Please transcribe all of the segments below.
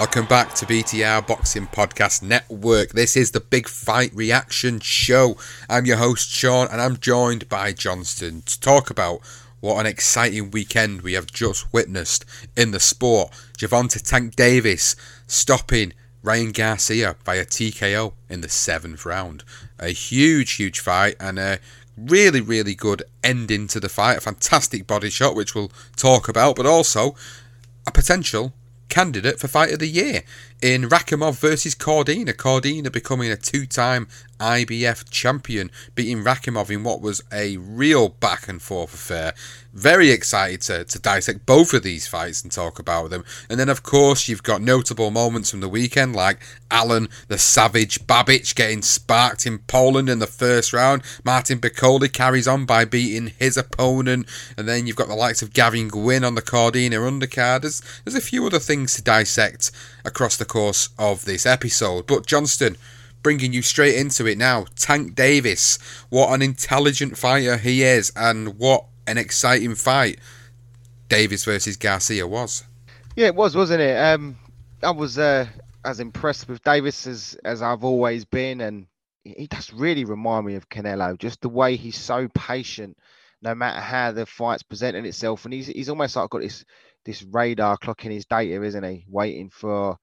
Welcome back to BTR Boxing Podcast Network. This is the Big Fight Reaction Show. I'm your host, Sean, and I'm joined by Johnston to talk about what an exciting weekend we have just witnessed in the sport. Gervonta Tank Davis stopping Ryan Garcia by a TKO in the seventh round. A huge, huge fight and a really, really good ending to the fight. A fantastic body shot, which we'll talk about, but also a potential candidate for Fight of the Year in Rakhimov versus Cordina. Cordina becoming a two time IBF champion, beating Rakhimov in what was a real back and forth affair. Very excited to, to dissect both of these fights and talk about them. And then, of course, you've got notable moments from the weekend like Alen the Savage Babic getting sparked in Poland in the first round. Martin Bakole carries on by beating his opponent. And then you've got the likes of Gavin Gwynn on the Cordina undercard. There's, there's a few other things to dissect across the course of this episode. But Johnston, bringing you straight into it now. Tank Davis, what an intelligent fighter he is, and what an exciting fight Davis versus Garcia was. Yeah, it was, wasn't it? Um, I was uh, as impressed with Davis as as I've always been, and he does really remind me of Canelo. Just the way he's so patient, no matter how the fight's presenting itself, and he's he's almost like got this this radar clocking his data, isn't he? Waiting for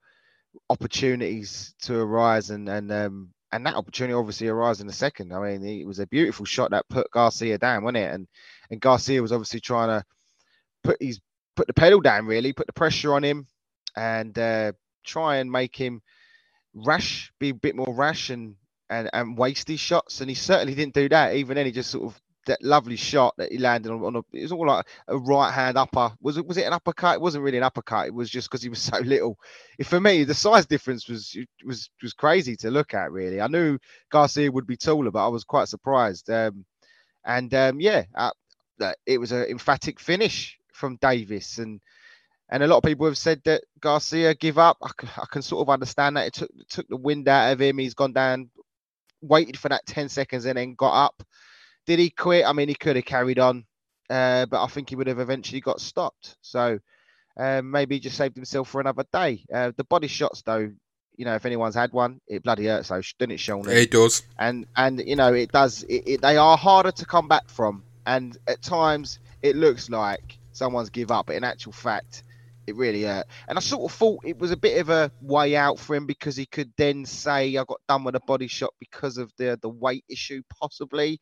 opportunities to arise, and and um, and that opportunity obviously arose in the second. I mean, it was a beautiful shot that put Garcia down, wasn't it? And and Garcia was obviously trying to put his put the pedal down, really, put the pressure on him, and uh, try and make him rash, be a bit more rash, and and and waste his shots. And he certainly didn't do that. Even then, he just sort of that lovely shot that he landed on, on a, it was all like a right hand upper. Was it was it an uppercut? It wasn't really an uppercut. It was just because he was so little. If for me, the size difference was was was crazy to look at. Really, I knew Garcia would be taller, but I was quite surprised. Um, and um, yeah, uh, it was an emphatic finish from Davis, and and a lot of people have said that Garcia give up. I can, I can sort of understand that. It took took the wind out of him. He's gone down, waited for that ten seconds, and then got up. Did he quit? I mean, he could have carried on, uh, but I think he would have eventually got stopped. So um, maybe he just saved himself for another day. Uh, the body shots, though, you know, if anyone's had one, it bloody hurts. So doesn't it, Sean? It does. And and you know, it does. It, it, they are harder to come back from, and at times it looks like someone's give up, but in actual fact, it really hurt. And I sort of thought it was a bit of a way out for him because he could then say, "I got done with a body shot because of the the weight issue, possibly."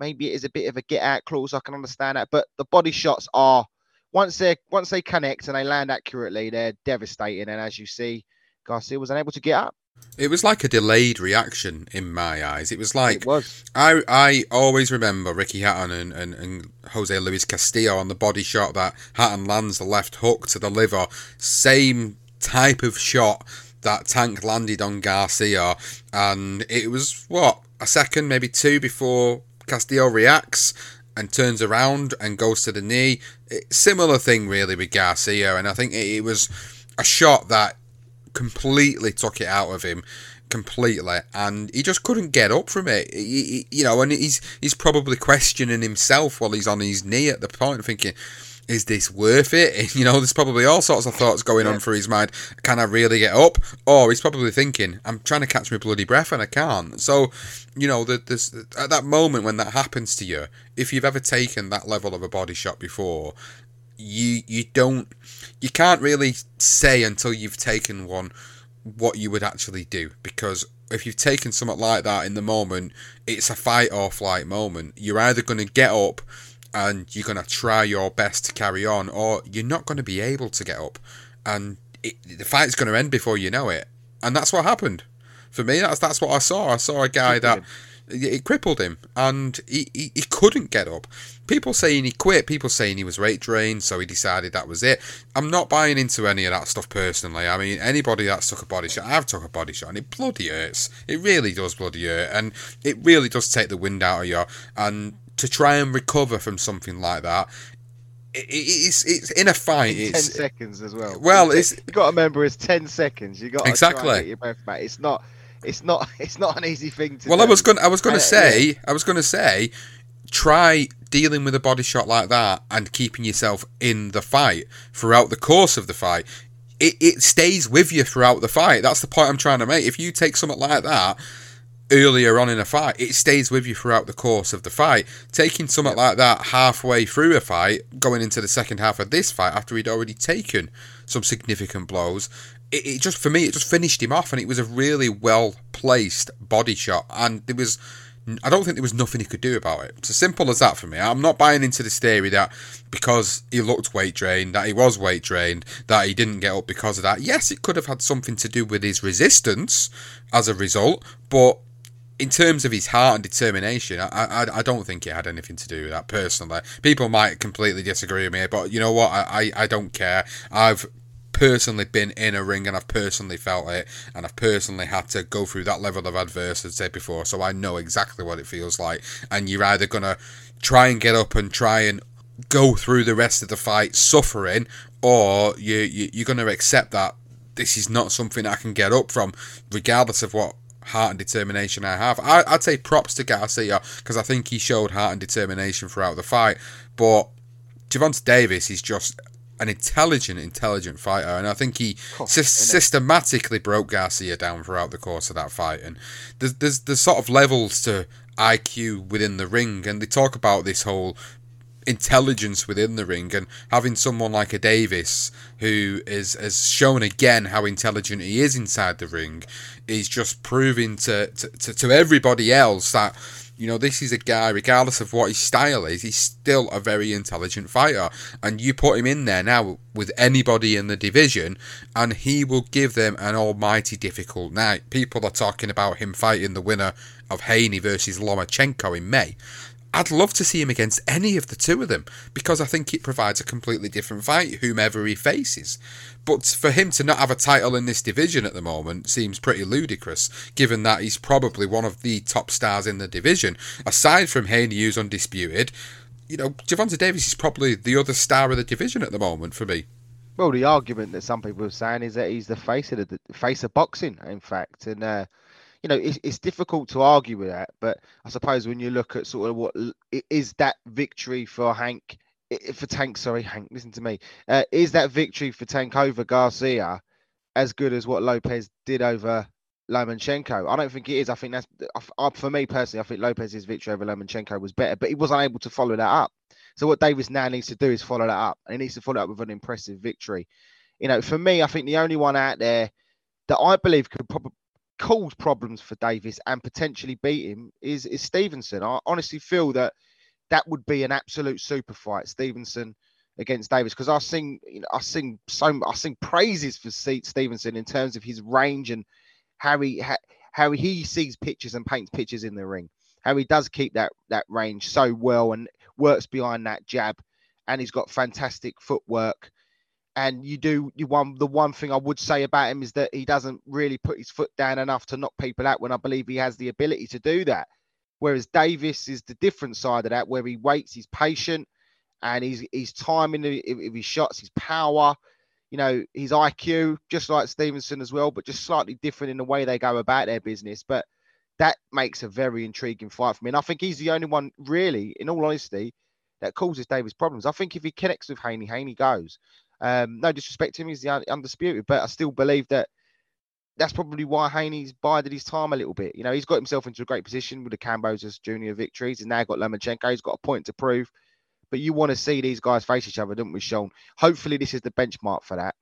Maybe it is a bit of a get out clause. I can understand that, but the body shots are once they once they connect and they land accurately, they're devastating. And as you see, Garcia was unable to get up. It was like a delayed reaction in my eyes. It was like It was. I I always remember Ricky Hatton and, and, and Jose Luis Castillo on the body shot that Hatton lands the left hook to the liver. Same type of shot that Tank landed on Garcia, and it was what a second, maybe two before Castillo reacts and turns around and goes to the knee. It, similar thing really with Garcia, and I think it, it was a shot that completely took it out of him completely, and he just couldn't get up from it. He, he, you know, and he's he's probably questioning himself while he's on his knee at the point, thinking, "Is this worth it?" You know, there's probably all sorts of thoughts going on through his mind. Can I really get up? Or he's probably thinking, "I'm trying to catch my bloody breath and I can't." So, you know, there's at that moment when that happens to you, if you've ever taken that level of a body shot before, you you don't you can't really say until you've taken one what you would actually do because if you've taken something like that in the moment, it's a fight or flight moment. You're either going to get up and you're going to try your best to carry on, or you're not going to be able to get up, and it, the fight's going to end before you know it. And that's what happened for me. That's that's what I saw. I saw a guy that it crippled him, and he, he, he couldn't get up. People saying he quit, people saying he was weight drained, so he decided that was it. I'm not buying into any of that stuff personally. I mean, anybody that's took a body shot, I've took a body shot, and it bloody hurts. It really does bloody hurt, and it really does take the wind out of you. And to try and recover from something like that, it's it's in a fight. In it's ten seconds as well. Well, it's you got to remember it's ten seconds. You got to exactly try and get your breath back. It's not it's not it's not an easy thing to well do. i was going i was going to say yeah. i was going to say try dealing with a body shot like that and keeping yourself in the fight throughout the course of the fight it, it stays with you throughout the fight that's the point i'm trying to make if you take something like that earlier on in a fight it stays with you throughout the course of the fight taking something like that halfway through a fight going into the second half of this fight after he'd already taken some significant blows it, it just for me it just finished him off and it was a really well placed body shot and there was I don't think there was nothing he could do about it. It's as simple as that for me. I'm not buying into this theory that because he looked weight drained, that he was weight drained, that he didn't get up because of that. Yes, it could have had something to do with his resistance as a result, but in terms of his heart and determination, I, I, I don't think it had anything to do with that personally. People might completely disagree with me, but you know what? I, I, I don't care. I've personally been in a ring and I've personally felt it and I've personally had to go through that level of adversity before so I know exactly what it feels like and you're either going to try and get up and try and go through the rest of the fight suffering or you, you you're going to accept that this is not something I can get up from regardless of what heart and determination I have. I, I'd say props to Garcia because I think he showed heart and determination throughout the fight but Gervonta Davis is just an intelligent, intelligent fighter, and I think he sys- systematically broke Garcia down throughout the course of that fight. And there's, there's there's sort of levels to IQ within the ring, and they talk about this whole intelligence within the ring and having someone like a Davis who is has shown again how intelligent he is inside the ring is just proving to, to, to, to everybody else that you know, this is a guy, regardless of what his style is, he's still a very intelligent fighter. And you put him in there now with anybody in the division, and he will give them an almighty difficult night. People are talking about him fighting the winner of Haney versus Lomachenko in May. I'd love to see him against any of the two of them because I think it provides a completely different fight, whomever he faces. But for him to not have a title in this division at the moment seems pretty ludicrous, given that he's probably one of the top stars in the division. Aside from Haney, who's undisputed, you know, Gervonta Davis is probably the other star of the division at the moment for me. Well, the argument that some people are saying is that he's the face of the face of boxing, in fact, and uh, you know it's, it's difficult to argue with that. But I suppose when you look at sort of what is that victory for Hank, for Tank, sorry, Hank, listen to me, uh, is that victory for Tank over Garcia as good as what Lopez did over Lomachenko? I don't think it is. I think that's for me personally. I think Lopez's victory over Lomachenko was better, but he wasn't able to follow that up. So what Davis now needs to do is follow that up, and he needs to follow up with an impressive victory. You know, for me, I think the only one out there that I believe could probably cause problems for Davis and potentially beat him is is Stevenson. I honestly feel that that would be an absolute super fight, Stevenson against Davis, because I sing, you know, I sing so, I sing praises for Stevenson in terms of his range and how he how, he sees pictures and paints pictures in the ring. How he does keep that that range so well and works behind that jab, and he's got fantastic footwork. And you do you one the one thing I would say about him is that he doesn't really put his foot down enough to knock people out when I believe he has the ability to do that. Whereas Davis is the different side of that, where he waits, he's patient, and he's he's timing of his shots, his power. you know, his IQ, just like Stevenson as well, but just slightly different in the way they go about their business. But that makes a very intriguing fight for me. And I think he's the only one, really, in all honesty, that causes Davis problems. I think if he connects with Haney, Haney goes. Um, no disrespect to him, he's the undisputed, but I still believe that that's probably why Haney's bided his time a little bit. You know, he's got himself into a great position with the Kambosos junior victories. He's now got Lomachenko. He's got a point to prove. But you want to see these guys face each other, don't we, Sean? Hopefully, this is the benchmark for that.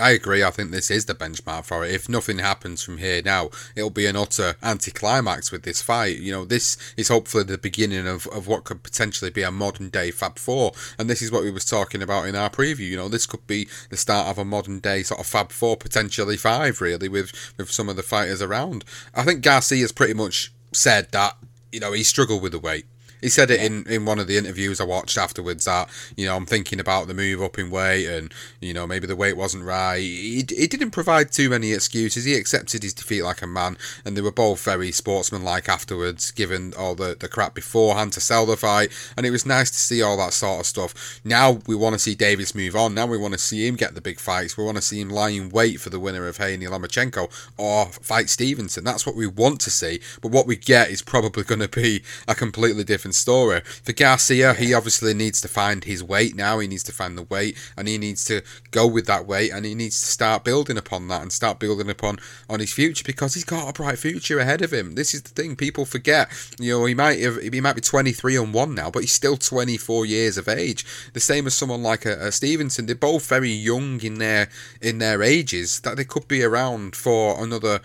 I agree. I think this is the benchmark for it. If nothing happens from here now, it'll be an utter anticlimax with this fight. You know, this is hopefully the beginning of, of what could potentially be a modern day Fab Four. And this is what we was talking about in our preview. You know, this could be the start of a modern day sort of Fab Four, potentially five, really, with, with some of the fighters around. I think Garcia's pretty much said that, you know, he struggled with the weight. He said it in, in one of the interviews I watched afterwards that, you know, I'm thinking about the move up in weight and, you know, maybe the weight wasn't right. He, he didn't provide too many excuses. He accepted his defeat like a man, and they were both very sportsmanlike afterwards, given all the, the crap beforehand to sell the fight. And it was nice to see all that sort of stuff. Now we want to see Davis move on. Now we want to see him get the big fights. We want to see him lying wait for the winner of Haney Lomachenko or fight Stevenson. That's what we want to see. But what we get is probably going to be a completely different story. For Garcia, he obviously needs to find his weight now. He needs to find the weight, and he needs to go with that weight, and he needs to start building upon that and start building upon on his future because he's got a bright future ahead of him. This is the thing people forget. You know, he might have, he might be 23 and one now, but he's still 24 years of age. The same as someone like a, a Stevenson. They're both very young in their in their ages that they could be around for another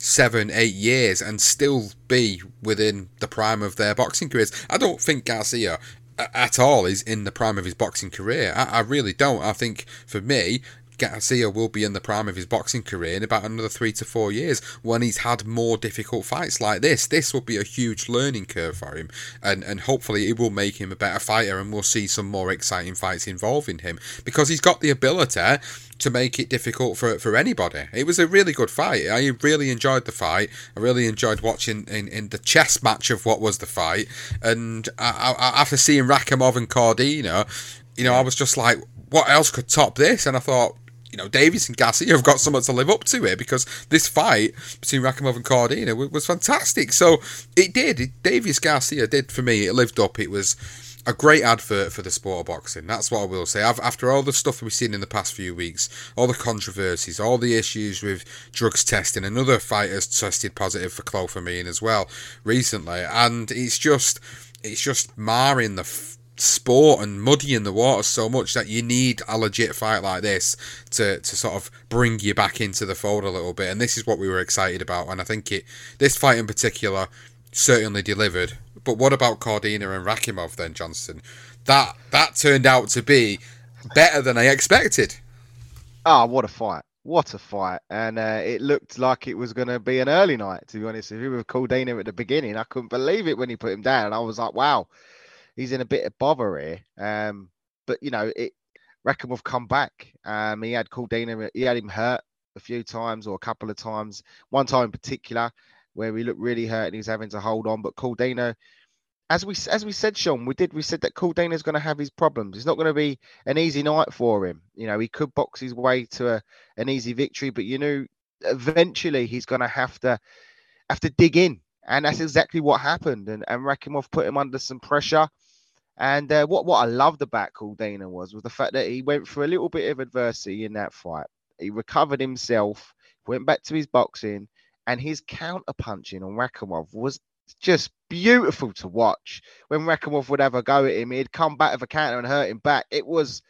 seven, eight years and still be within the prime of their boxing careers. I don't think Garcia uh, at all is in the prime of his boxing career. I, I really don't. I think for me, Garcia will be in the prime of his boxing career in about another three to four years when he's had more difficult fights like this. This will be a huge learning curve for him, and, and hopefully it will make him a better fighter, and we'll see some more exciting fights involving him because he's got the ability to make it difficult for, for anybody. It was a really good fight. I really enjoyed the fight. I really enjoyed watching in, in the chess match of what was the fight. And I, I, after seeing Rakhimov and Cordina, you know, I was just like, what else could top this? And I thought, you know, Davis and Garcia have got something to live up to here because this fight between Rakhimov and Cordina was, was fantastic. So it did. It, Davis Garcia did for me. It lived up. It was a great advert for the sport of boxing. That's what I will say. After all the stuff we've seen in the past few weeks, all the controversies, all the issues with drugs testing, another fighter's tested positive for clomiphene as well recently, and it's just it's just marring the sport and muddy in the water so much that you need a legit fight like this to, to sort of bring you back into the fold a little bit. And this is what we were excited about. And I think it this fight in particular certainly delivered. But what about Cordina and Rakhimov then, Johnston? That that turned out to be better than I expected. Ah, oh, what a fight! What a fight! And uh, it looked like it was going to be an early night. To be honest if you, with Cordina at the beginning, I couldn't believe it when he put him down. I was like, wow he's in a bit of bother here. Um, but you know, it Rakhimov come back. Um, he had Cordina, he had him hurt a few times or a couple of times. One time in particular where he looked really hurt and he was having to hold on. But Cordina, as we as we said, Sean, we did we said that Cordina's going to have his problems. It's not going to be an easy night for him. You know, he could box his way to a, an easy victory, but you know, eventually he's going to have to have to dig in, and that's exactly what happened. And and Rakhimov put him under some pressure. And uh, what what I loved about Cordina was was the fact that he went through a little bit of adversity in that fight. He recovered himself, went back to his boxing, and his counter punching on Rakhimov was just beautiful to watch. When Rakhimov would have a go at him, he'd come back with a counter and hurt him back. It was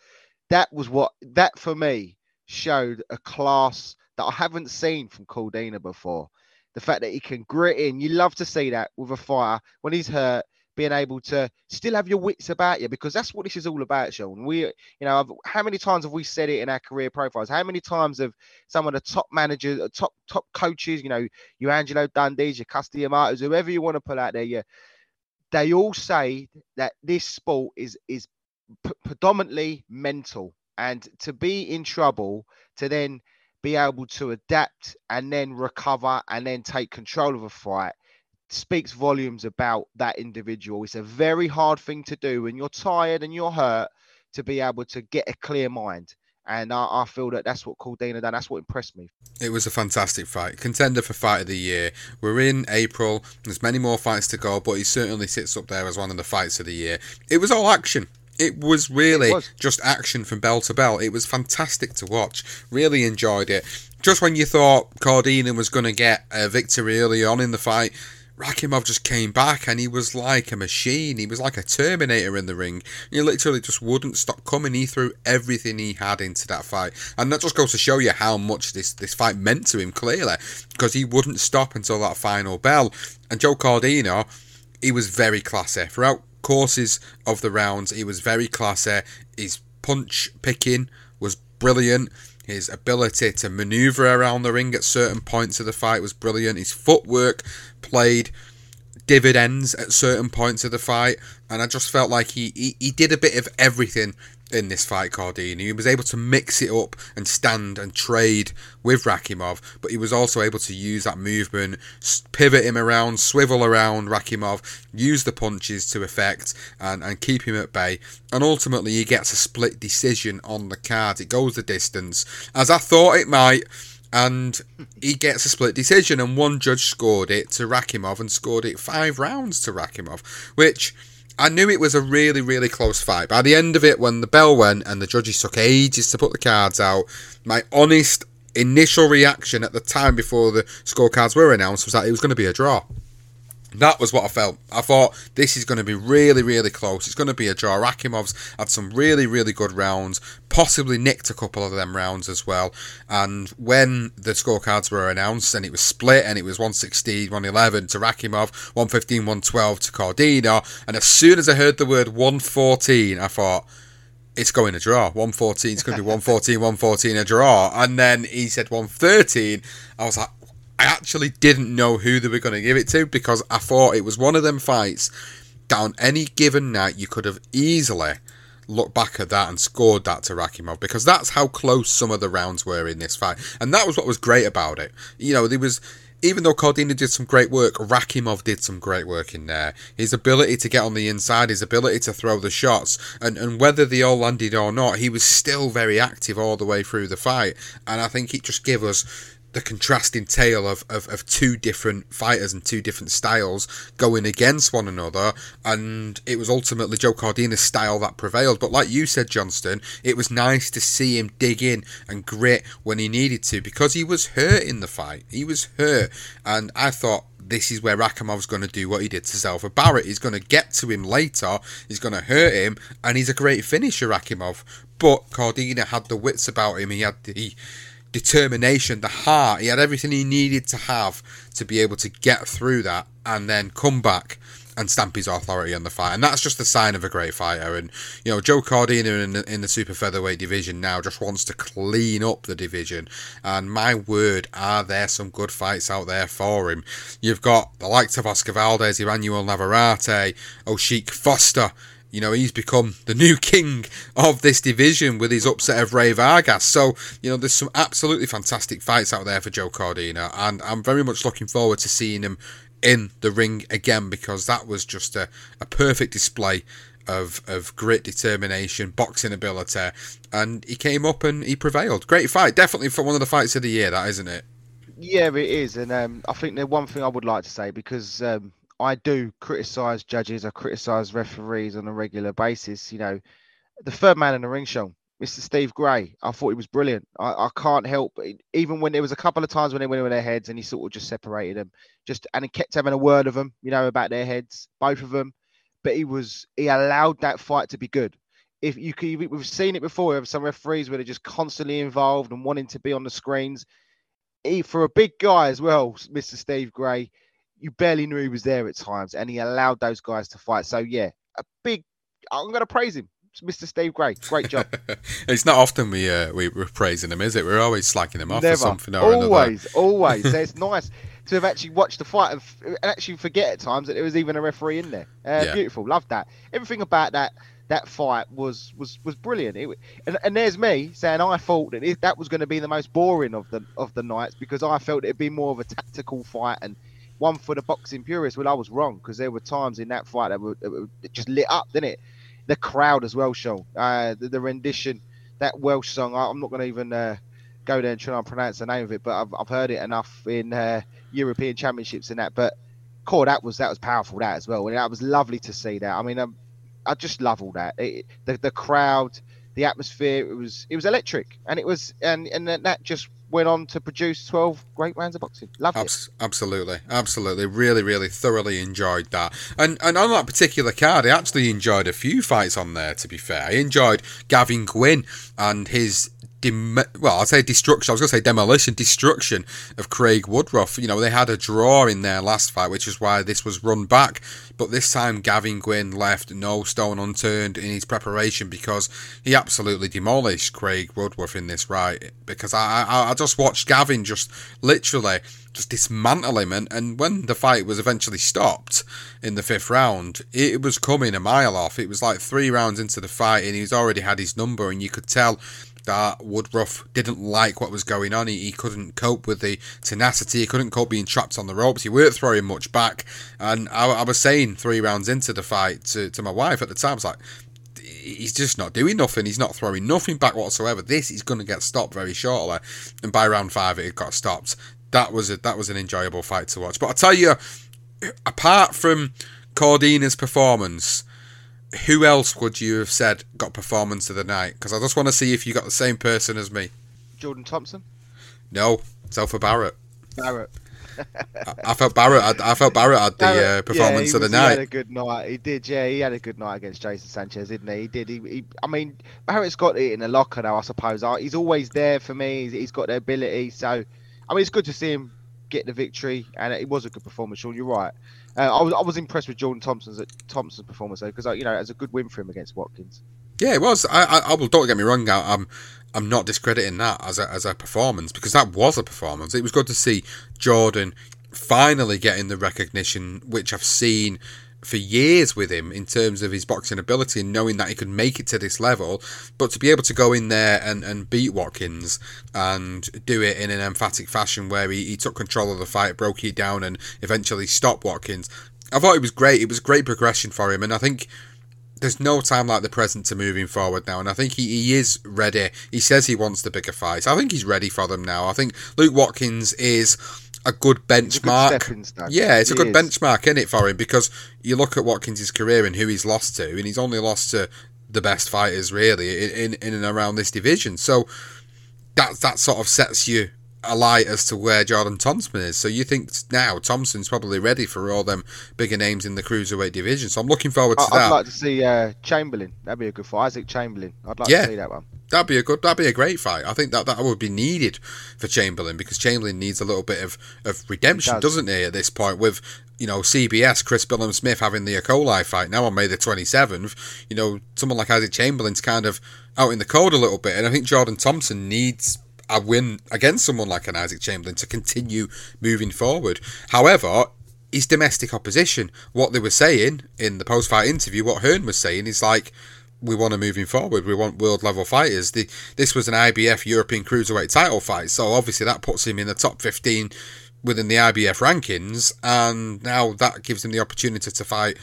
that was what that for me showed a class that I haven't seen from Cordina before. The fact that he can grit in, you love to see that with a fighter when he's hurt being able to still have your wits about you because that's what this is all about, Sean. We, you know, how many times have we said it in our career profiles? How many times have some of the top managers, uh, top top coaches, you know, your Angelo Dundees, your Cus D'Amatos, whoever you want to put out there, yeah, they all say that this sport is is p- predominantly mental, and to be in trouble, to then be able to adapt and then recover and then take control of a fight speaks volumes about that individual. It's a very hard thing to do when you're tired and you're hurt to be able to get a clear mind And I, I feel that that's what Cordina done. That's what impressed me. It was a fantastic fight. Contender for fight of the year. We're in April. There's many more fights to go, but he certainly sits up there as one of the fights of the year. It was all action. It was really It was. just action from bell to bell. It was fantastic to watch. Really enjoyed it. Just when you thought Cordina was going to get a victory early on in the fight, Rakhimov just came back and he was like a machine. He was like a Terminator in the ring. He literally just wouldn't stop coming. He threw everything he had into that fight. And that just goes to show you how much this, this fight meant to him, clearly, because he wouldn't stop until that final bell. And Joe Cordina, he was very classy. Throughout courses of the rounds, he was very classy. His punch picking was brilliant. His ability to maneuver around the ring at certain points of the fight was brilliant. His footwork played dividends at certain points of the fight, and I just felt like he, he, he did a bit of everything in this fight, Cordina. He was able to mix it up and stand and trade with Rakhimov, but he was also able to use that movement, pivot him around, swivel around Rakhimov, use the punches to effect, and, and keep him at bay. And ultimately, he gets a split decision on the card. It goes the distance, as I thought it might and he gets a split decision and one judge scored it to Rakhimov and scored it five rounds to Rakhimov which I knew it was a really really close fight. By the end of it when the bell went and the judges took ages to put the cards out my honest initial reaction at the time before the scorecards were announced was that it was going to be a draw that was what I felt. I thought this is going to be really, really close. It's going to be a draw. Rakhimov's had some really, really good rounds, possibly nicked a couple of them rounds as well. And when the scorecards were announced and it was split and it was 116, 111 to Rakhimov, 115, 112 to Cordina, and as soon as I heard the word 114, I thought, it's going to draw. 114, it's going to be 114, 114, a draw. And then he said 113. I was like, I actually didn't know who they were going to give it to because I thought it was one of them fights on any given night you could have easily looked back at that and scored that to Rakhimov because that's how close some of the rounds were in this fight. And that was what was great about it. You know, there was even though Cordina did some great work, Rakhimov did some great work in there. His ability to get on the inside, his ability to throw the shots, and, and whether they all landed or not, he was still very active all the way through the fight. And I think it just gave us the contrasting tale of, of, of two different fighters and two different styles going against one another and it was ultimately Joe Cordina's style that prevailed but like you said Johnston it was nice to see him dig in and grit when he needed to because he was hurt in the fight he was hurt and I thought this is where Rakhimov's going to do what he did to Zelfa Barrett. He's going to get to him later. He's going to hurt him, and he's a great finisher, Rakhimov. But Cordina had the wits about him. He had the determination, the heart. He had everything he needed to have to be able to get through that and then come back and stamp his authority on the fight. And that's just the sign of a great fighter. And, you know, Joe Cordina in the, in the super featherweight division now just wants to clean up the division. And my word, are there some good fights out there for him? You've got the likes of Oscar Valdez, Emmanuel Navarrete, O'Shaquie Foster. You know, he's become the new king of this division with his upset of Rey Vargas. So, you know, there's some absolutely fantastic fights out there for Joe Cordina, and I'm very much looking forward to seeing him in the ring again because that was just a, a perfect display of, of grit, determination, boxing ability, and he came up and he prevailed. Great fight, definitely for one of the fights of the year, that isn't it? Yeah, it is, and um, I think the one thing I would like to say because um, I do criticise judges, I criticise referees on a regular basis. You know, the third man in the ring show, Mr. Steve Gray, I thought he was brilliant. I, I can't help, even when there was a couple of times when they went over their heads and he sort of just separated them, just and he kept having a word of them, you know, about their heads, both of them. But he was he allowed that fight to be good. If you could, we've seen it before of some referees where they're just constantly involved and wanting to be on the screens. He, for a big guy as well, Mr. Steve Gray, you barely knew he was there at times, and he allowed those guys to fight. So yeah, a big. I'm going to praise him, Mr. Steve Gray. Great job. it's not often we uh, we we're praising him, is it? We're always slacking him off Never. for something or always, another. always. So it's nice to have actually watched the fight and, f- and actually forget at times that there was even a referee in there. Uh, Yeah. Beautiful, love that. Everything about that that fight was was was brilliant. It, and, and there's me saying I thought that it, that was going to be the most boring of the of the nights because I felt it'd be more of a tactical fight and one for the boxing purists. Well, I was wrong because there were times in that fight that were, just lit up, didn't it? The crowd as well, Sean. Uh, the, the rendition that Welsh song. I, am not going to even uh, go there and try and pronounce the name of it, but I've, I've heard it enough in uh, European Championships and that. But core that was that was powerful that as well, and that was lovely to see that. I mean, um, I just love all that. It, the the crowd, the atmosphere. It was it was electric, and it was and and that just went on to produce 12 great rounds of boxing. Abs- it. Absolutely, absolutely. Really, really thoroughly enjoyed that. And and on that particular card, I actually enjoyed a few fights on there, to be fair. I enjoyed Gavin Gwynn and his dem- well, I'll say destruction. I was going to say demolition, destruction of Craig Woodruff. You know, they had a draw in their last fight, which is why this was run back. But this time, Gavin Gwynn left no stone unturned in his preparation because he absolutely demolished Craig Woodruff in this right. Because I, I, I just watched Gavin just literally just dismantle him. And, and when the fight was eventually stopped in the fifth round, it was coming a mile off. It was like three rounds into the fight, and he's already had his number, and you could tell that Woodruff didn't like what was going on. He, he couldn't cope with the tenacity. He couldn't cope being trapped on the ropes. He weren't throwing much back. And I, I was saying three rounds into the fight to, to my wife at the time, I was like, he's just not doing nothing. He's not throwing nothing back whatsoever. This is going to get stopped very shortly. And by round five, it got stopped. That was a, that was an enjoyable fight to watch. But I tell you, apart from Cordina's performance, who else would you have said got performance of the night? Because I just want to see if you got the same person as me. Jordan Thompson. No, Zelfa Barrett. Barrett. I, I, felt Barrett. I, I felt Barrett had the uh, performance yeah, of the was, night. He had a good night. He did. Yeah, he had a good night against Jason Sanchez, didn't he? He did. He, he I mean, Barrett's got it in the locker now. I suppose he's always there for me. He's, he's got the ability. So, I mean, it's good to see him get the victory, and it was a good performance. Sean, you're right. Uh, I was I was impressed with Jordan Thompson's Thompson's performance though, because you know, it was a good win for him against Watkins. Yeah, it was. I, I, I will. Don't get me wrong. I, I'm I'm not discrediting that as a as a performance because that was a performance. It was good to see Jordan finally getting the recognition which I've seen for years with him in terms of his boxing ability and knowing that he could make it to this level. But to be able to go in there and, and beat Watkins and do it in an emphatic fashion where he, he took control of the fight, broke it down, and eventually stopped Watkins, I thought it was great. It was great progression for him. And I think there's no time like the present to moving forward now, and I think he, he is ready. He says he wants the bigger fights. I think he's ready for them now. I think Luke Watkins is a good benchmark. A good yeah, it's he a good benchmark, is. benchmark in it for him because you look at Watkins' career and who he's lost to, and he's only lost to the best fighters really in in, in and around this division. So that that sort of sets you a light as to where Jordan Thompson is. So you think now Thompson's probably ready for all them bigger names in the cruiserweight division. So I'm looking forward to I, that. I'd like to see uh, Chamberlain. That'd be a good fight. Isaac Chamberlain. I'd like Yeah. to see that one. That'd be a good. That'd be a great fight. I think that that would be needed for Chamberlain because Chamberlain needs a little bit of, of redemption, does. doesn't he? At this point, with you know CBS, Chris Billam-Smith having the E. coli fight now on May the twenty seventh. You know, someone like Isaac Chamberlain's kind of out in the cold a little bit, and I think Jordan Thompson needs a win against someone like an Isaac Chamberlain to continue moving forward. However. His domestic opposition, what they were saying in the post-fight interview, what Hearn was saying is like, we want to moving forward. We want world level fighters. The, this was an IBF European Cruiserweight title fight, so obviously that puts him in the top 15 within the IBF rankings, and now that gives him the opportunity to fight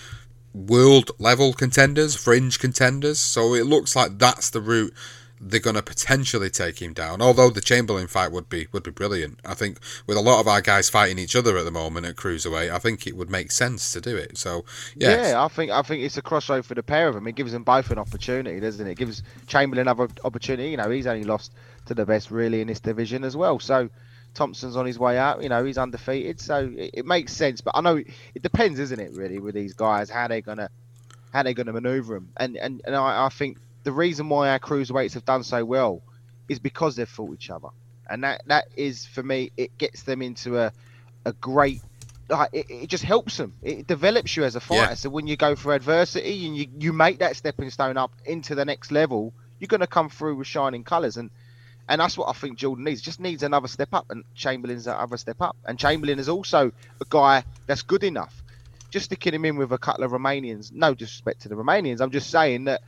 world level contenders, fringe contenders. So it looks like that's the route they're going to potentially take him down. Although the Chamberlain fight would be would be brilliant. I think with a lot of our guys fighting each other at the moment at cruiserweight, I think it would make sense to do it. So yeah, Yeah, I think I think it's a crossroad for the pair of them. It gives them both an opportunity, doesn't it? It gives Chamberlain another opportunity. You know, he's only lost to the best really in this division as well. So Thompson's on his way out. You know, he's undefeated. So it, it makes sense. But I know it depends, isn't it? Really, with these guys, how they're gonna how they're gonna maneuver him. And and and I, I think the reason why our cruiserweights have done so well is because they've fought each other, and that that is for me. It gets them into a a great like it, it just helps them. It develops you as a fighter. Yeah. So when you go for adversity and you, you make that stepping stone up into the next level, you're going to come through with shining colours. And and that's what I think Jordan needs. Just needs another step up, and Chamberlain's that other step up. And Chamberlain is also a guy that's good enough. Just sticking him in with a couple of Romanians. No disrespect to the Romanians. I'm just saying that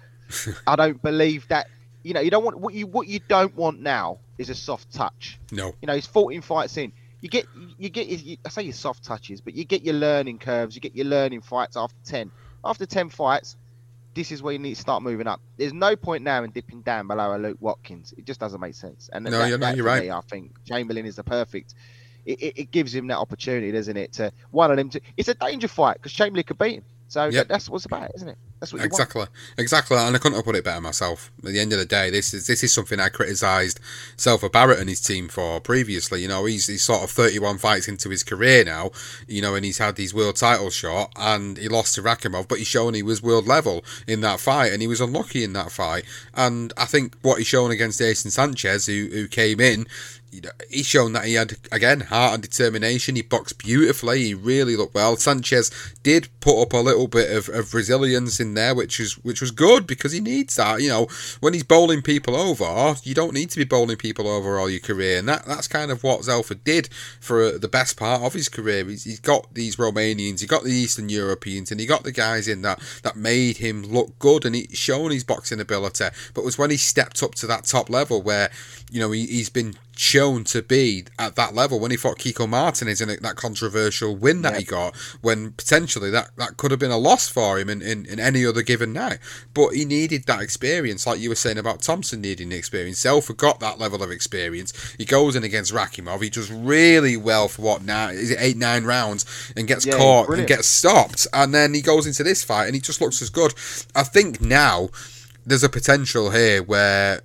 I don't believe that. You know, you don't want what you what you don't want now is a soft touch. no, You know, he's 14 fights in. You get, you get, you, I say your soft touches, but you get your learning curves. You get your learning fights after 10. After 10 fights, this is where you need to start moving up. There's no point now in dipping down below a Luke Watkins. It just doesn't make sense. And No, that, you're- that you're right. me, I think Chamberlain is the perfect. It, it, it gives him that opportunity, doesn't it? To one of them. To, it's a danger fight because Chamberlain could beat him. So Yep. that's what's about, isn't it? That's what you want. Exactly, exactly, and I couldn't have put it better myself. At the end of the day, this is this is something I criticised Zelfa Barrett and his team for previously. You know, he's he's sort of 31 fights into his career now. You know, and he's had these world title shot, and he lost to Rakhimov, but he's shown he was world level in that fight, and he was unlucky in that fight. And I think what he's shown against Jason Sanchez, who who came in, he's shown that he had again heart and determination. He boxed beautifully. He really looked well. Sanchez did put up a little bit of, of resilience in there, which is which was good because he needs that. You know, when he's bowling people over, you don't need to be bowling people over all your career, and that that's kind of what Zelfa did for uh, the best part of his career. He's, he's got these Romanians, he got the Eastern Europeans, and he got the guys in that that made him look good, and he's shown his boxing ability. But it was when he stepped up to that top level where you know he, he's been shown to be at that level when he fought Kiko Martinez in that controversial win that he got when potentially that, that could have been a loss for him in, in, in any other given night. But he needed that experience like you were saying about Thompson needing the experience. Zelfa got that level of experience. He goes in against Rakhimov. He does really well for what now is it eight nine rounds and gets Yeah, caught and gets stopped. And then he goes into this fight and he just looks as good. I think now there's a potential here where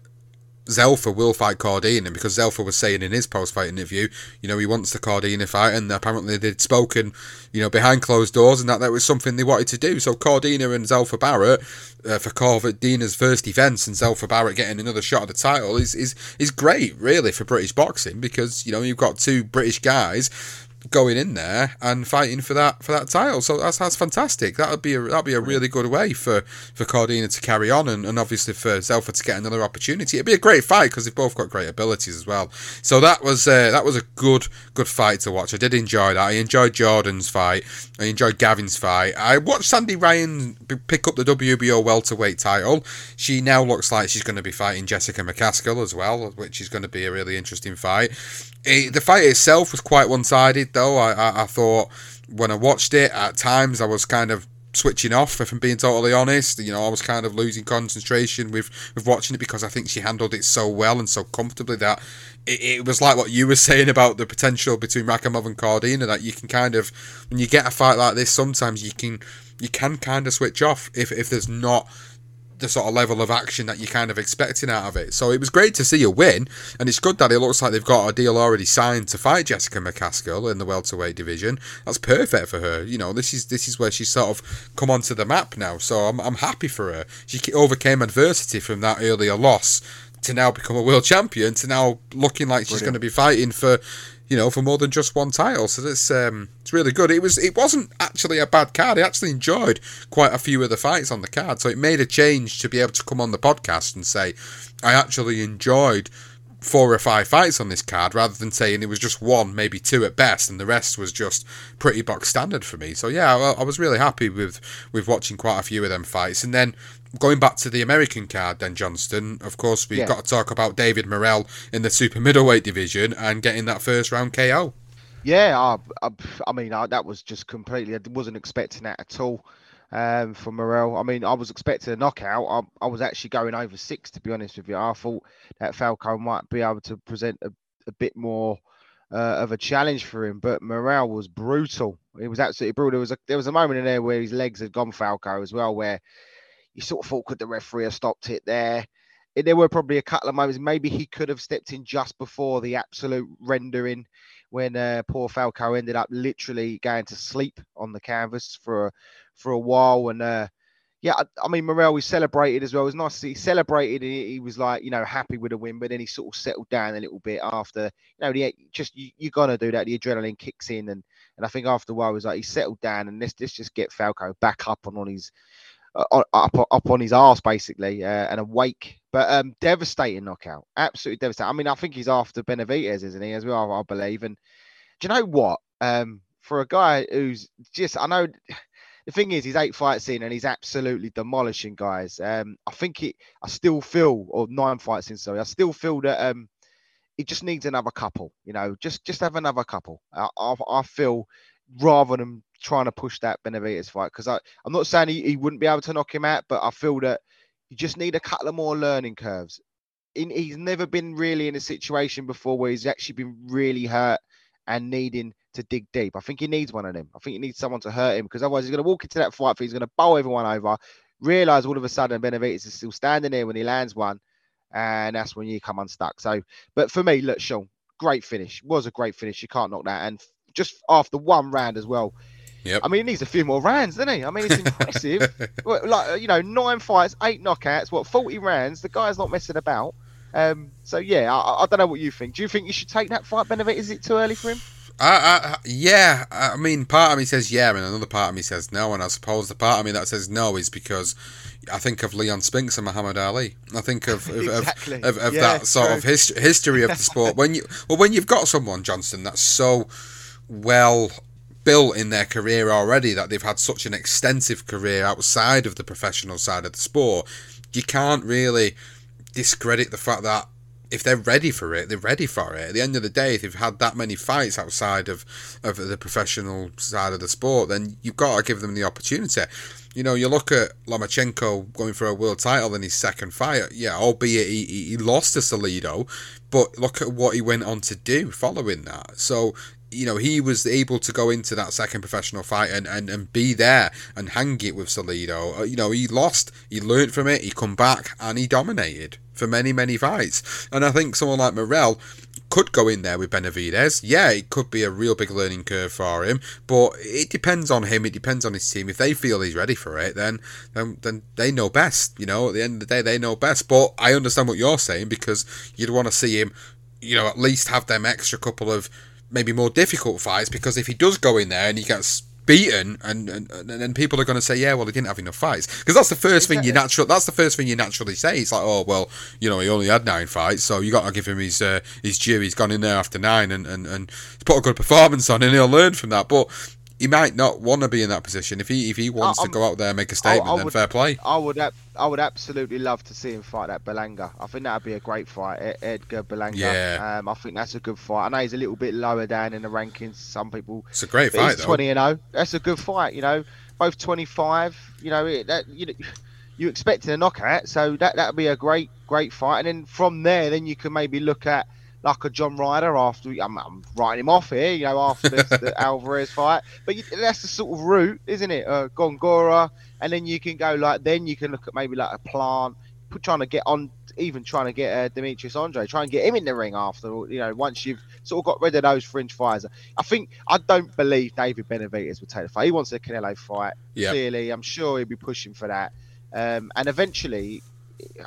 Zelfa will fight Cordina because Zelfa was saying in his post-fight interview, you know, he wants the Cordina fight, and apparently they'd spoken, you know, behind closed doors, and that that was something they wanted to do. So Cordina and Zelfa Barrett uh, for Cordina's first defense, and Zelfa Barrett getting another shot at the title is is is great, really, for British boxing because you know you've got two British guys going in there and fighting for that for that title. So that's that's fantastic. That would be a that'd be a really good way for for Cordina to carry on and, and obviously for Zelfa to get another opportunity. It'd be a great fight because they've both got great abilities as well. So that was uh, that was a good good fight to watch. I did enjoy that. I enjoyed Jordan's fight. I enjoyed Gavin's fight. I watched Sandy Ryan pick up the WBO welterweight title. She now looks like she's going to be fighting Jessica McCaskill as well, which is going to be a really interesting fight. Eh, the fight itself was quite one-sided, though. I, I, I thought when I watched it, at times I was kind of switching off. If I'm being totally honest, you know, I was kind of losing concentration with with watching it because I think she handled it so well and so comfortably that it, it was like what you were saying about the potential between Rakhimov and Cordina that you can kind of when you get a fight like this, sometimes you can you can kind of switch off if if there's not the sort of level of action that you're kind of expecting out of it. So it was great to see a win, and it's good that it looks like they've got a deal already signed to fight Jessica McCaskill in the welterweight division. That's perfect for her. You know, this is this is where she's sort of come onto the map now. So I'm I'm happy for her. She overcame adversity from that earlier loss to now become a world champion to now looking like she's going to be fighting for you know, for more than just one title. So that's um, it's really good. It was it wasn't actually a bad card. I actually enjoyed quite a few of the fights on the card. So it made a change to be able to come on the podcast and say I actually enjoyed four or five fights on this card rather than saying it was just one, maybe two at best, and the rest was just pretty box standard for me. So yeah, I, I was really happy with with watching quite a few of them fights, and then. Going back to the American card, then Johnston. Of course, we've Yeah. got to talk about David Morrell in the super middleweight division and getting that first round KO. Yeah, I, I, I mean, I, that was just completely. I wasn't expecting that at all um, from Morrell. I mean, I was expecting a knockout. I, I was actually going over six, to be honest with you. I thought that Falco might be able to present a, a bit more uh, of a challenge for him, but Morrell was brutal. It was absolutely brutal. There was a there was a moment in there where his legs had gone Falco as well, where you sort of thought, could the referee have stopped it there? There were probably a couple of moments. Maybe he could have stepped in just before the absolute rendering when uh, poor Falco ended up literally going to sleep on the canvas for for a while. And uh, yeah, I, I mean, Morrell, he celebrated as well. It was nice. He celebrated. He, he was like, you know, happy with the win, but then he sort of settled down a little bit after. You know, the, just you, you got to do that. The adrenaline kicks in, and and I think after a while, it was like he settled down, and let's let's just get Falco back up on on his up up on his arse basically uh, and awake. But um, devastating knockout, absolutely devastating. I mean, I think he's after Benavidez, isn't he? As well, I believe. And do you know what? Um, for a guy who's just, I know. The thing is, he's eight fights in and he's absolutely demolishing guys. Um, I think it. I still feel, or nine fights in, sorry, I still feel that um, he just needs another couple. You know, just just have another couple. I, I, I feel rather than trying to push that Benavidez fight. Because I'm not saying he, he wouldn't be able to knock him out, but I feel that you just need a couple of more learning curves. In, he's never been really in a situation before where he's actually been really hurt and needing to dig deep. I think he needs one of them. I think he needs someone to hurt him because otherwise he's going to walk into that fight. He's going to bowl everyone over. Realize all of a sudden Benavidez is still standing there when he lands one, and that's when you come unstuck. So, but for me, look, Sean, great finish. Was a great finish. You can't knock that. And just after one round as well. Yep. I mean, he needs a few more rounds, doesn't he? I mean, it's impressive. like you know, nine fights, eight knockouts. What forty rounds? The guy's not messing about. Um, so yeah, I, I, don't know what you think. Do you think you should take that fight, Benavidez? Is it too early for him? I, I, yeah, I mean, part of me says yeah, and another part of me says no, and I suppose the part of me that says no is because I think of Leon Spinks and Muhammad Ali. I think of of, exactly. of, of, of yeah, that sort true. of hist- history of the sport. when you well, when you've got someone Johnston that's so well built in their career already that they've had such an extensive career outside of the professional side of the sport, you can't really discredit the fact that if they're ready for it, they're ready for it. At the end of the day, if you've had that many fights outside of, of the professional side of the sport, then you've got to give them the opportunity. You know, you look at Lomachenko going for a world title in his second fight. Yeah, albeit he, he lost to Salido, but look at what he went on to do following that. So you know, he was able to go into that second professional fight and, and, and be there and hang it with Salido. Uh, you know, he lost, he learned from it, he come back and he dominated for many, many fights. And I think someone like Morrell could go in there with Benavidez. Yeah, it could be a real big learning curve for him, but it depends on him. It depends on his team. If they feel he's ready for it, then then, then they know best. You know, at the end of the day, they know best. But I understand what you're saying because you'd want to see him, you know, at least have them extra couple of maybe more difficult fights because if he does go in there and he gets beaten and and, and people are going to say yeah well he didn't have enough fights. Because that's the first thing you natural that's the first thing you naturally say. It's like oh well you know he only had nine fights so you got to give him his uh, his due. He's gone in there after nine and and, and put a good performance on and he'll learn from that. But he might not want to be in that position. If he if he wants to go out there and make a statement, I, I then would, fair play. I would I would absolutely love to see him fight that Berlanga. I think that'd be a great fight, Edgar Berlanga. Yeah. Um, I think that's a good fight. I know he's a little bit lower down in the rankings. Some people. It's a great fight. He's Twenty and zero. Oh. That's a good fight. You know, both twenty five. You know, it, that you know. You expecting a knockout, so that that'd be a great, great fight. And then from there, then you can maybe look at like a John Ryder after I'm, I'm writing him off here, you know, after this, the Alvarez fight. But you, that's the sort of route, isn't it? Uh, Gongora, and then you can go like then you can look at maybe like a plant, put, trying to get on, even trying to get uh, Demetrius Andrade, try and get him in the ring after, you know, once you've sort of got rid of those fringe fighters. I think I don't believe David Benavidez will take the fight. He wants a Canelo fight. Clearly, I'm sure he'll be pushing for that. Um, and eventually,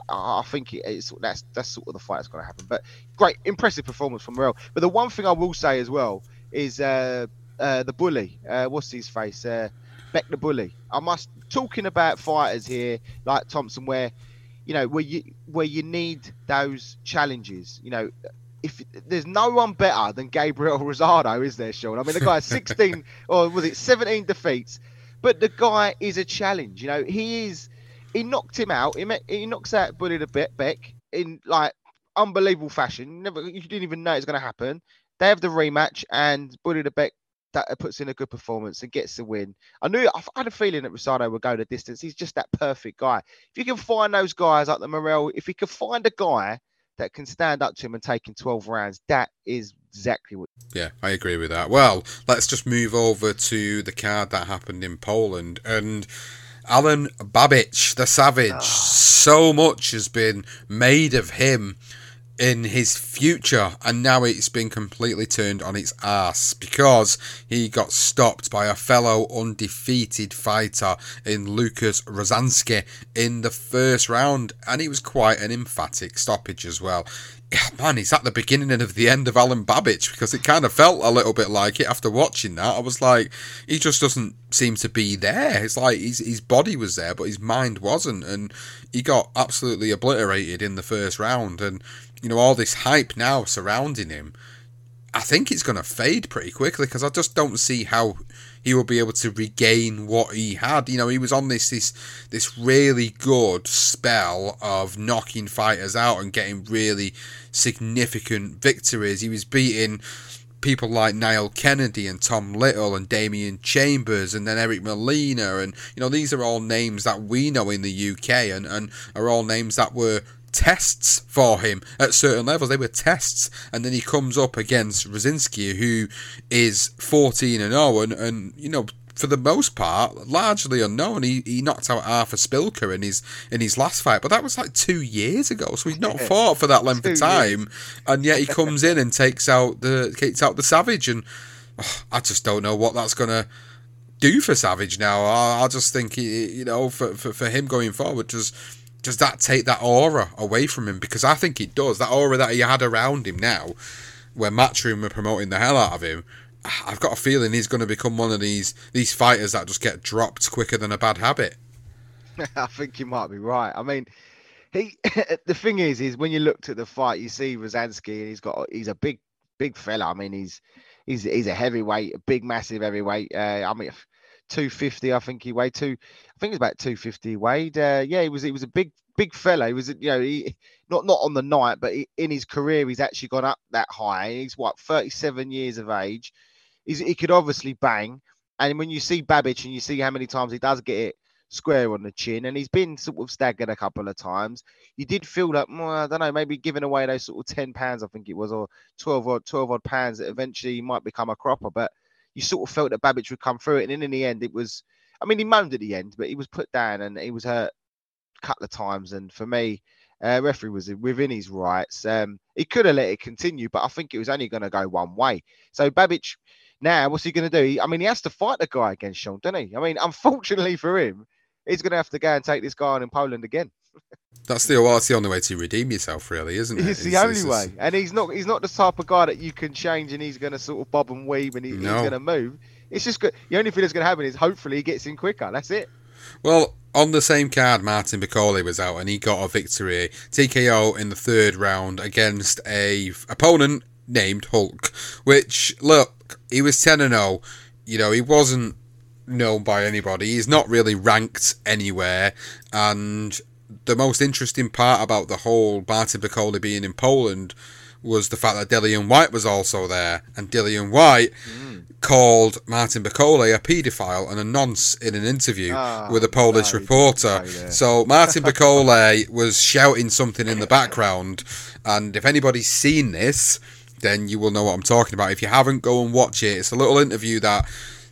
I think it's that's that's sort of the fight that's going to happen. But great, impressive performance from Morrell. But the one thing I will say as well is uh, uh, the bully. Uh, what's his face? Uh, Bek the bully. I must talking about fighters here like Thompson, where you know where you where you need those challenges. You know, if there's no one better than Gabriel Rosado, is there, Sean? I mean, the guy has 16 or was it 17 defeats, but the guy is a challenge. You know, he is he knocked him out. He, met, he knocks out Bully the bit Bek in like unbelievable fashion. Never, you didn't even know it's going to happen. They have the rematch, and Bully the Bek that puts in a good performance and gets the win. I knew I had a feeling that Rosado would go the distance. He's just that perfect guy. If you can find those guys like the Morrell, if he can find a guy that can stand up to him and take him 12 rounds, that is exactly what. Yeah, I agree with that. Well, let's just move over to the card that happened in Poland and. Alen Babic, the Savage. Oh. So much has been made of him in his future, and now it's been completely turned on its ass because he got stopped by a fellow undefeated fighter in Lucas Rozanski in the first round, and it was quite an emphatic stoppage as well man, he's at the beginning and of the end of Alen Babic because it kind of felt a little bit like it after watching that. I was like, he just doesn't seem to be there. It's like his his body was there, but his mind wasn't, and he got absolutely obliterated in the first round. And you know all this hype now surrounding him. I think it's going to fade pretty quickly because I just don't see how he will be able to regain what he had. You know, he was on this this this really good spell of knocking fighters out and getting really significant victories. He was beating people like Niall Kennedy and Tom Little and Damien Chambers and then Eric Molina and you know these are all names that we know in the UK and, and are all names that were tests for him at certain levels. They were tests, and then he comes up against Rozanski, who is 14 and 0, and, and you know for the most part, largely unknown. He, he knocked out Artur Szpilka in his in his last fight, but that was like two years ago. So he's not fought for that length of time, years. and yet he comes in and takes out the takes out the Savage, and oh, I just don't know what that's gonna do for Savage now. I, I just think you know for, for for him going forward, does does that take that aura away from him? Because I think it does. That aura that he had around him now, where Matchroom are promoting the hell out of him I've got a feeling he's going to become one of these these fighters that just get dropped quicker than a bad habit. I think you might be right. I mean, he the thing is, is when you looked at the fight, you see Rozanski, and he's got he's a big big fella. I mean, he's he's he's a heavyweight, a big massive heavyweight. Uh, I mean, 250, I think he weighed two. I think it's about 250 weighed. Uh, yeah, he was he was a big big fella. He was you know he not not on the night, but he, in his career, he's actually gone up that high. He's what 37 years of age he's, he could obviously bang. And when you see Babic and you see how many times he does get it square on the chin, and he's been sort of staggered a couple of times, you did feel like, well, I don't know, maybe giving away those sort of 10 pounds, I think it was, or 12 or 12 odd pounds that eventually might become a cropper. But you sort of felt that Babic would come through it. And in the end, it was, I mean, he moaned at the end, but he was put down and he was hurt a couple of times. And for me, uh, referee was within his rights. Um, he could have let it continue, but I think it was only going to go one way. So Babic now, what's he going to do? I mean, he has to fight the guy against Sean, doesn't he? I mean, unfortunately for him, he's going to have to go and take this guy on in Poland again. That's the that's the only way to redeem yourself, really, isn't it? It's the only way, and he's not he's not the type of guy that you can change and he's going to sort of bob and weave and he, no. he's going to move. It's just good. The only thing that's going to happen is hopefully he gets in quicker. That's it. Well, on the same card, Martin Bakole was out and he got a victory TKO in the third round against a opponent named Hulk. Which look, he was 10 and 0. You know, he wasn't known by anybody. He's not really ranked anywhere. And the most interesting part about the whole Martin Bakole being in Poland was the fact that Dillian Whyte was also there. And Dillian Whyte mm. called Martin Bakole a paedophile and a nonce in an interview oh, with a Polish no, reporter. So Martin Bakole was shouting something in the background. And if anybody's seen this, then you will know what I'm talking about. If you haven't, go and watch it. It's a little interview that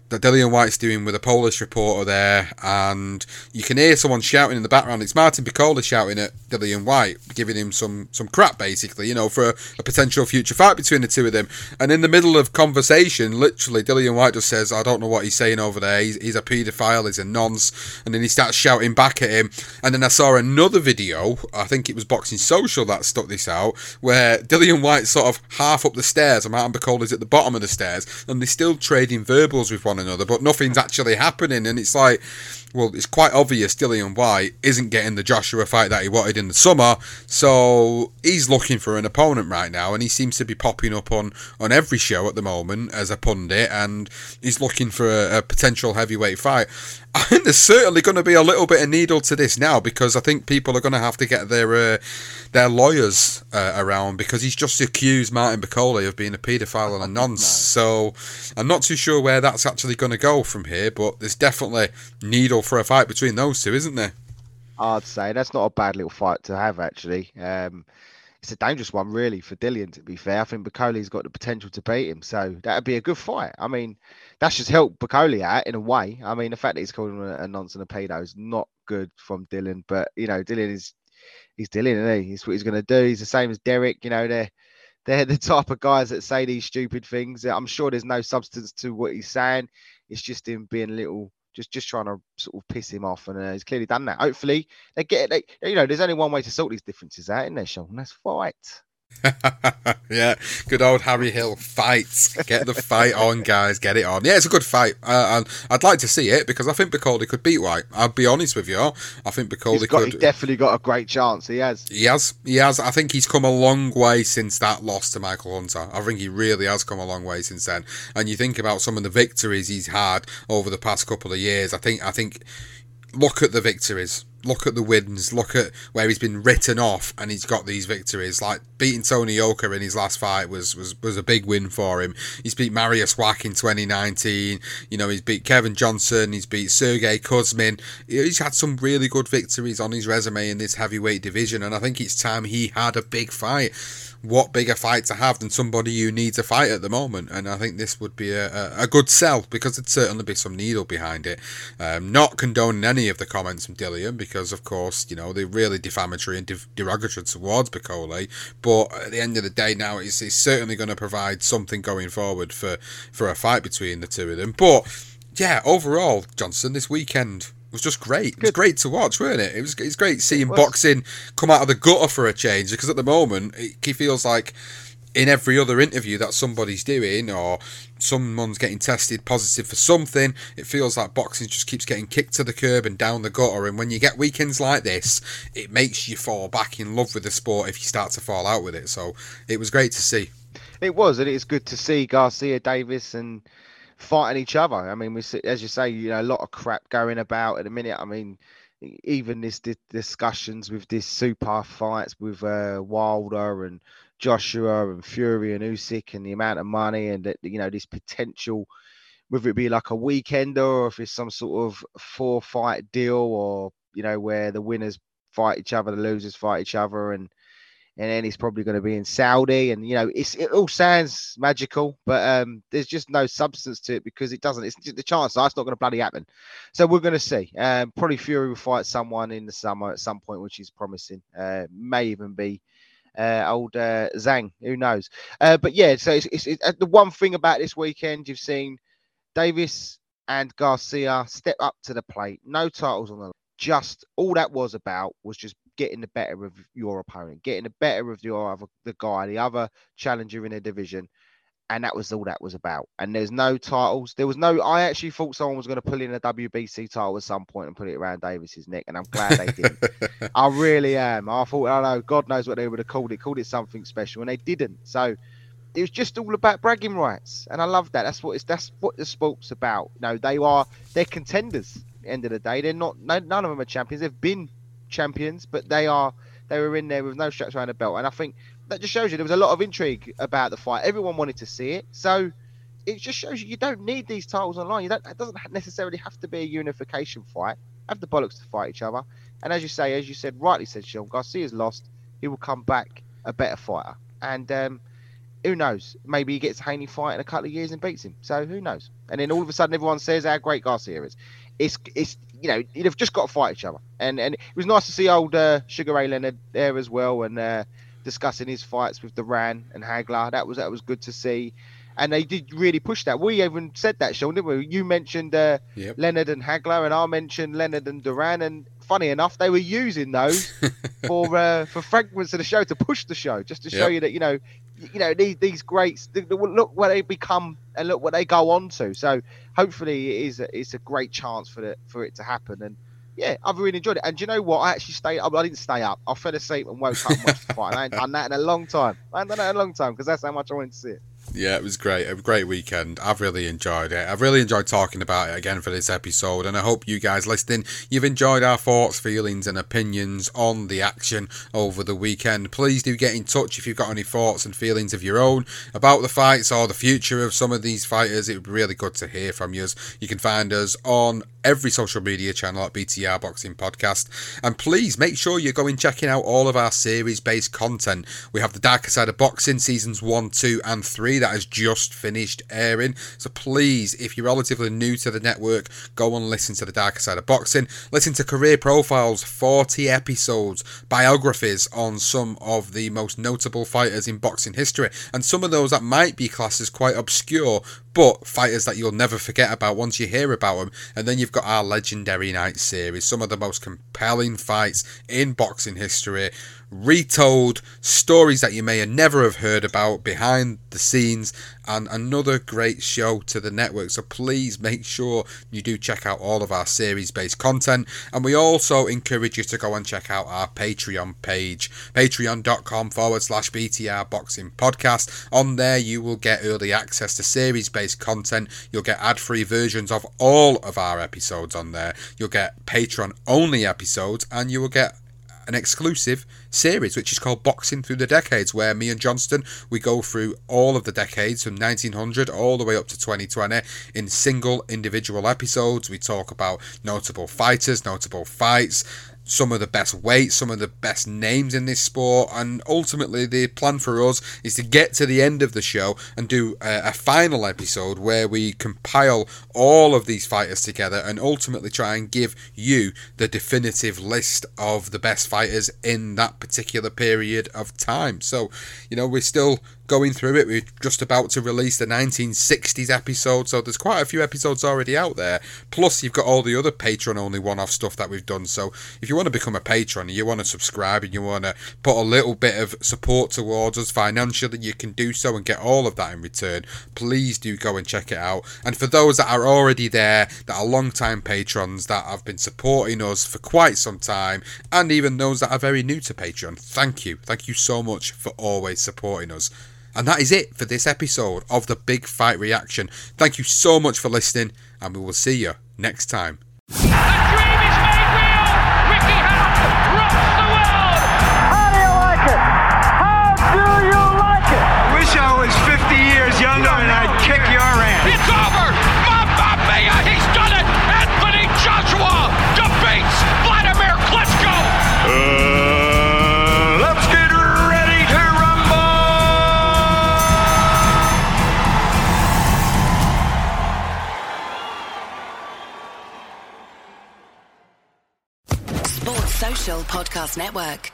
that Dillian Whyte's doing with a Polish reporter there, and you can hear someone shouting in the background. It's Martin Bakole shouting at Dillian Whyte, giving him some some crap, basically, you know, for a, a, potential future fight between the two of them. And in the middle of conversation, literally, Dillian Whyte just says, "I don't know what he's saying over there. He's, he's a paedophile. He's a nonce." And then he starts shouting back at him. And then I saw another video. I think it was Boxing Social that stuck this out, where Dillian Whyte's sort of half up the stairs, and Martin Bakole's at the bottom of the stairs, and they're still trading verbals with one another, but nothing's actually happening. And it's like, well, it's quite obvious Dillian Whyte isn't getting the Joshua fight that he wanted in the summer, so he's looking for an opponent right now, and he seems to be popping up on, on every show at the moment as a pundit, and he's looking for a, a potential heavyweight fight. I think there's certainly going to be a little bit of needle to this now because I think people are going to have to get their uh, their lawyers uh, around because he's just accused Martin Bakole of being a paedophile and a nonce. So I'm not too sure where that's actually going to go from here, but there's definitely needle for a fight between those two, isn't there? I'd say that's not a bad little fight to have actually. Um, it's a dangerous one really for Dillian. To be fair, I think Bakole's got the potential to beat him, so that'd be a good fight. I mean, that's just helped Bakole out in a way. I mean, the fact that he's called him a, a nonce and a pedo is not good from Dillian, but you know, Dillian is he's Dillian, isn't he? He's what he's going to do. He's the same as Derek. You know, they're they're the type of guys that say these stupid things. I'm sure there's no substance to what he's saying. It's just him being a little just just trying to sort of piss him off, and uh, he's clearly done that. Hopefully, they get it. They, you know, there's only one way to sort these differences out, isn't there, Sean? That's fight. yeah, good old Harry Hill fight. Get the fight on, guys. Get it on. Yeah, it's a good fight, uh, and I'd like to see it because I think Bakole could beat Whyte. I'll be honest with you. I think got, could. He's definitely got a great chance. He has. He has. He has. I think he's come a long way since that loss to Michael Hunter. I think he really has come a long way since then. And you think about some of the victories he's had over the past couple of years. I think. I think. Look at the victories look at the wins, look at where he's been written off, and he's got these victories. Like beating Tony Yoka in his last fight was was, was a big win for him. He's beat Marius Wach in 2019. You know, he's beat Kevin Johnson. He's beat Sergey Kuzmin. He's had some really good victories on his resume in this heavyweight division, and I think it's time he had a big fight what bigger fight to have than somebody who needs a fight at the moment? And I think this would be a, a good sell because there'd certainly be some needle behind it. Um, not condoning any of the comments from Dillian because, of course, you know, they're really defamatory and de- derogatory towards Bakole. But at the end of the day, now it's, it's certainly going to provide something going forward for, for a fight between the two of them. But yeah, overall, Johnson, this weekend was just great. It was great to watch, weren't it? It was it's great seeing boxing come out of the gutter for a change because at the moment it, he feels like in every other interview that somebody's doing or someone's getting tested positive for something, it feels like boxing just keeps getting kicked to the curb and down the gutter. And when you get weekends like this, it makes you fall back in love with the sport if you start to fall out with it. So it was great to see. It was, and it's good to see Garcia Davis and fighting each other. I mean, we see, as you say, you know, a lot of crap going about at the minute. I mean, even this, discussions with this super fights with uh, Wilder and Joshua and Fury and Usyk and the amount of money and that you know this potential, whether it be like a weekender or if it's some sort of four fight deal or you know where the winners fight each other, the losers fight each other, and and then he's probably going to be in Saudi. And you know, it's it all sounds magical, but um, there's just no substance to it because it doesn't. It's the chance that's not going to bloody happen. So we're going to see. Um, probably Fury will fight someone in the summer at some point, which is promising. Uh, may even be. Uh, old uh, Zhang, who knows? Uh, but yeah, so it's, it's, it's, uh, the one thing about this weekend you've seen Davis and Garcia step up to the plate. No titles on the just all that was about was just getting the better of your opponent, getting the better of your other the guy, the other challenger in the division. And that was all that was about. And there's no titles. There was no. I actually thought someone was going to pull in a WBC title at some point and put it around Davis's neck, and I'm glad they didn't. I really am. I thought, I know, God knows what they would have called it, called it something special, and they didn't. So it was just all about bragging rights, and I love that. That's what it's. That's what the sport's about. You know, they are they're contenders. End of the day, they're not. No, none of them are champions. They've been champions, but they are they were in there with no straps around the belt, and I think that just shows you there was a lot of intrigue about the fight. Everyone wanted to see it, so it just shows you you don't need these titles online. You don't. It doesn't necessarily have to be a unification fight. Have the bollocks to fight each other, and as you say, as you said, rightly said, Sean Garcia's lost. He will come back a better fighter, and um, who knows? Maybe he gets Haney fight in a couple of years and beats him. So who knows? And then all of a sudden, everyone says how great Garcia is. It's it's you know they've just got to fight each other, and and it was nice to see old uh, Sugar Ray Leonard there as well, and uh, discussing his fights with Duran and Hagler. That was that was good to see, and they did really push that. We even said that, Sean, didn't we? You mentioned uh, Yep. Leonard and Hagler, and I mentioned Leonard and Duran, and funny enough, they were using those for uh, for fragments of the show to push the show, just to show Yep. you that you know, you know these these greats. Look what they become and look what they go on to. So hopefully, it is a, it's a great chance for it for it to happen. And yeah, I've really enjoyed it. And do you know what? I actually stayed up. I didn't stay up. I fell asleep and woke up and watched the fight. I ain't done that in a long time. I ain't done that in a long time because that's how much I wanted to see it. Yeah, it was great. A great weekend. I've really enjoyed it. I've really enjoyed talking about it again for this episode, and I hope you guys listening, you've enjoyed our thoughts, feelings, and opinions on the action over the weekend. Please do get in touch if you've got any thoughts and feelings of your own about the fights or the future of some of these fighters. It would be really good to hear from you. You can find us on every social media channel at BTR Boxing Podcast. And please make sure you're going checking out all of our series based content. We have the Darker Side of Boxing seasons 1, 2, and 3 that has just finished airing. So please, if you're relatively new to the network, go and listen to the Darker Side of Boxing. Listen to Career Profiles, 40 episodes, biographies on some of the most notable fighters in boxing history. And some of those that might be classed as quite obscure, but fighters that you'll never forget about once you hear about them. And then you've got our Legendary Night series, some of the most compelling fights in boxing history, retold stories that you may have never have heard about behind the scenes, and another great show to the network. So please make sure you do check out all of our series based content. And we also encourage you to go and check out our Patreon page, patreon.com forward slash BTR Boxing Podcast. On there, you will get early access to series based content. You'll get ad free versions of all of our episodes on there. You'll get Patreon only episodes, and you will get an exclusive series which is called Boxing Through the Decades, where me and Johnston we go through all of the decades from 1900 all the way up to 2020 in single individual episodes. We talk about notable fighters, notable fights, some of the best weights, some of the best names in this sport, and ultimately the plan for us is to get to the end of the show and do a, a, final episode where we compile all of these fighters together and ultimately try and give you the definitive list of the best fighters in that particular period of time. So, you know, we're still going through it. We're just about to release the 1960s episode, so there's quite a few episodes already out there. Plus, you've got all the other Patreon only one off stuff that we've done. So, if you want to become a patron, you want to subscribe, and you want to put a little bit of support towards us financially, you can do so and get all of that in return. Please do go and check it out. And for those that are already there, that are long time patrons that have been supporting us for quite some time, and even those that are very new to Patreon, thank you. Thank you so much for always supporting us. And that is it for this episode of the Big Fight Reaction. Thank you so much for listening, and we will see you next time. The dream is made real. Podcast Network.